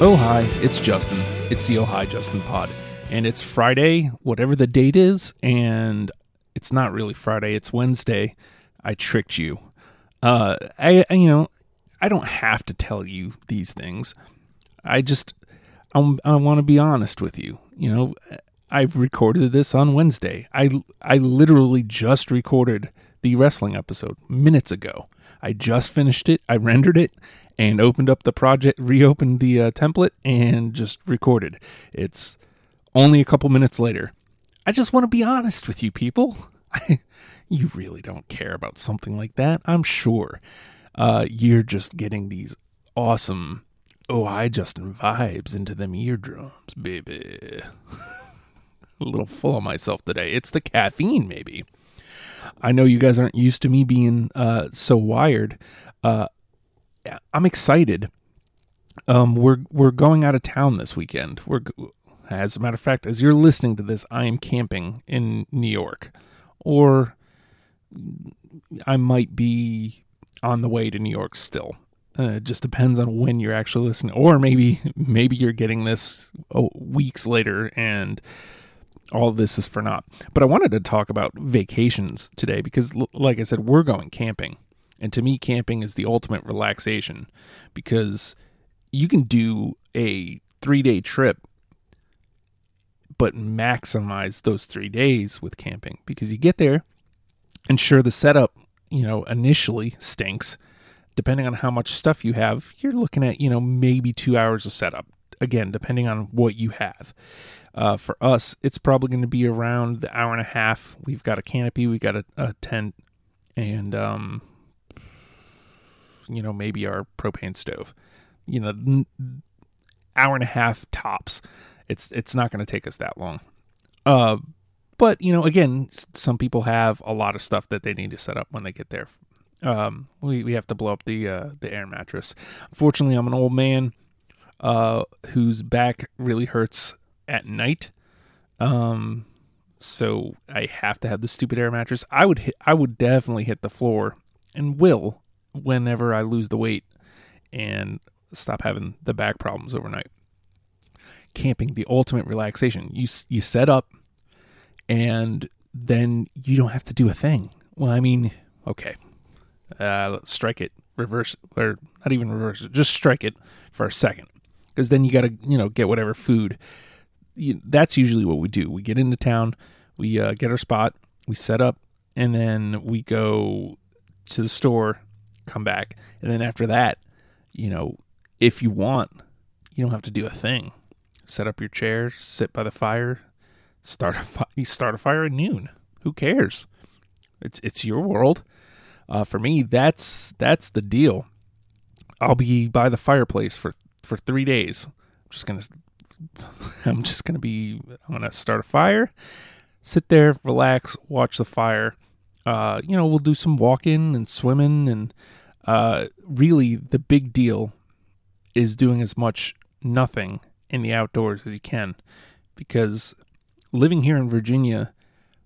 Oh, hi, it's Justin. It's the Oh, hi, Justin pod. And it's Friday, whatever the date is, and it's not really Friday, it's Wednesday. I tricked you. Uh, I, I- you know, I don't have to tell you these things. I just, I'm, I want to be honest with you. You know, I've recorded this on Wednesday. I, I literally just recorded the wrestling episode minutes ago. I just finished it. I rendered it and opened up the project, reopened the uh, template, and just recorded. It's only a couple minutes later. I just want to be honest with you people. you really don't care about something like that, I'm sure. Uh, you're just getting these awesome, oh, I Justin vibes into them eardrums, baby. a little full of myself today. It's the caffeine, maybe. I know you guys aren't used to me being uh, so wired. Uh, I'm excited. Um, we're we're going out of town this weekend. We're as a matter of fact, as you're listening to this, I am camping in New York, or I might be on the way to New York still. Uh, it just depends on when you're actually listening, or maybe maybe you're getting this oh, weeks later and all this is for naught. But I wanted to talk about vacations today because, like I said, we're going camping. And to me, camping is the ultimate relaxation because you can do a three day trip, but maximize those three days with camping because you get there and sure, the setup, you know, initially stinks. Depending on how much stuff you have, you're looking at, you know, maybe two hours of setup. Again, depending on what you have. Uh, for us, it's probably going to be around the hour and a half. We've got a canopy, we've got a, a tent, and um, you know maybe our propane stove. You know, n- hour and a half tops. It's it's not going to take us that long. Uh, but you know, again, some people have a lot of stuff that they need to set up when they get there. Um, we we have to blow up the uh, the air mattress. Unfortunately, I'm an old man uh, whose back really hurts at night. Um, so I have to have the stupid air mattress. I would hit, I would definitely hit the floor and will whenever I lose the weight and stop having the back problems overnight. Camping, the ultimate relaxation. You you set up, and then you don't have to do a thing. Well, I mean, okay, uh, let's strike it, reverse or not even reverse it, just strike it for a second, because then you got to you know get whatever food. You, that's usually what we do. We get into town, we uh, get our spot, we set up, and then we go to the store, come back, and then after that, you know, if you want, you don't have to do a thing. Set up your chair, sit by the fire, start a fi- you start a fire at noon. Who cares? It's it's your world. Uh, for me, that's that's the deal. I'll be by the fireplace for for three days. I'm just gonna I'm just gonna be I'm gonna start a fire, sit there, relax, watch the fire. Uh, you know, we'll do some walking and swimming, and uh, really the big deal is doing as much nothing in the outdoors as you can, because living here in Virginia,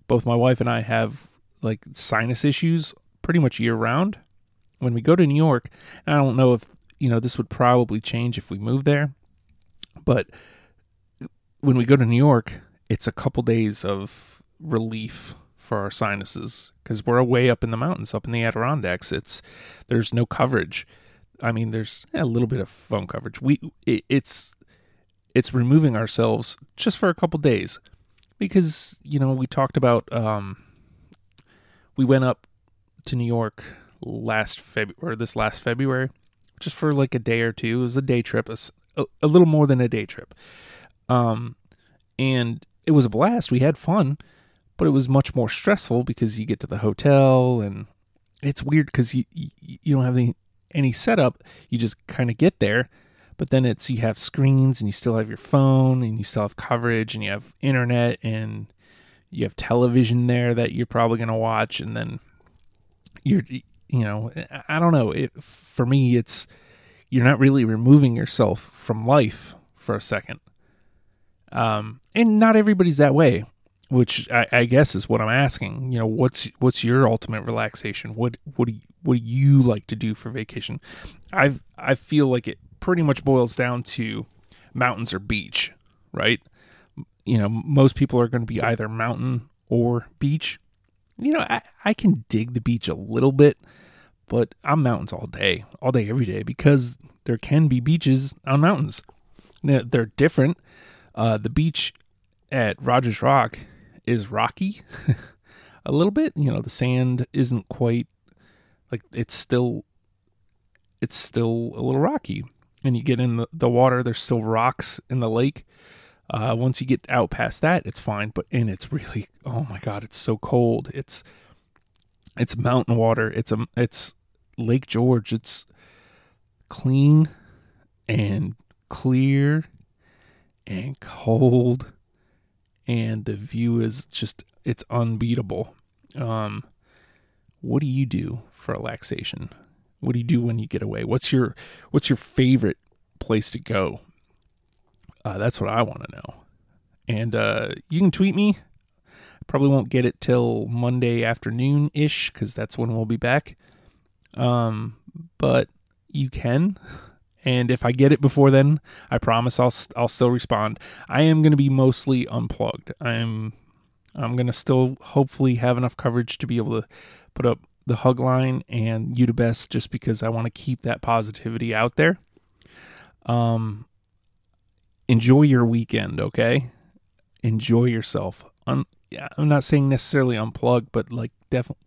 both my wife and I have like sinus issues pretty much year round. When we go to New York, I don't know if you know this would probably change if we move there, but when we go to New York, it's a couple days of relief for our sinuses because we're way up in the mountains, up in the Adirondacks. It's there's no coverage. I mean, there's a little bit of phone coverage. We it, it's it's removing ourselves just for a couple days because you know we talked about um we went up to New York last Feb or this last February just for like a day or two. It was a day trip, a little more than a day trip. Um, and it was a blast. We had fun, but it was much more stressful because you get to the hotel and it's weird because you, you you don't have any any setup. You just kind of get there, but then it's you have screens and you still have your phone and you still have coverage and you have internet and you have television there that you're probably going to watch and then you're you know I- don't know. It for me it's you're not really removing yourself from life for a second. Um and not everybody's that way which I, I guess is what I'm asking. You know, what's what's your ultimate relaxation? What what do you, what do you like to do for vacation? I I feel like it pretty much boils down to mountains or beach, right? You know, most people are going to be either mountain or beach. You know, I, I can dig the beach a little bit, but I'm mountains all day, all day, every day, because there can be beaches on mountains. They're, different. Uh, the beach at Rogers Rock is rocky a little bit. You know, the sand isn't quite like it's still it's still a little rocky. And you get in the, the water, there's still rocks in the lake. Uh, once you get out past that, it's fine. But and it's really oh my god, it's so cold. It's it's mountain water. It's a it's Lake George. It's clean and clear and cold and the view is just it's unbeatable. Um what do you do for relaxation? What do you do when you get away? What's your what's your favorite place to go? Uh, that's what I want to know. And uh, you can tweet me. Probably won't get it till Monday afternoon ish because that's when we'll be back. Um, but you can. And if I get it before then, I promise I'll I'll still respond. I am going to be mostly unplugged. I'm I'm going to still hopefully have enough coverage to be able to put up the hug line and you to best just because I want to keep that positivity out there. Um enjoy your weekend, okay? Enjoy yourself. Un- I'm not saying necessarily unplug, but like definitely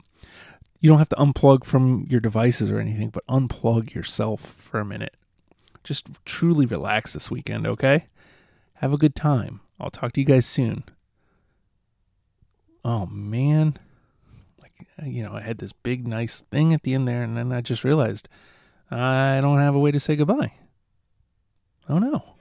you don't have to unplug from your devices or anything, but unplug yourself for a minute. Just truly relax this weekend, okay? Have a good time. I'll talk to you guys soon. Oh man. Like uh, you know, I had this big nice thing at the end there and then I just realized I don't have a way to say goodbye. Oh no.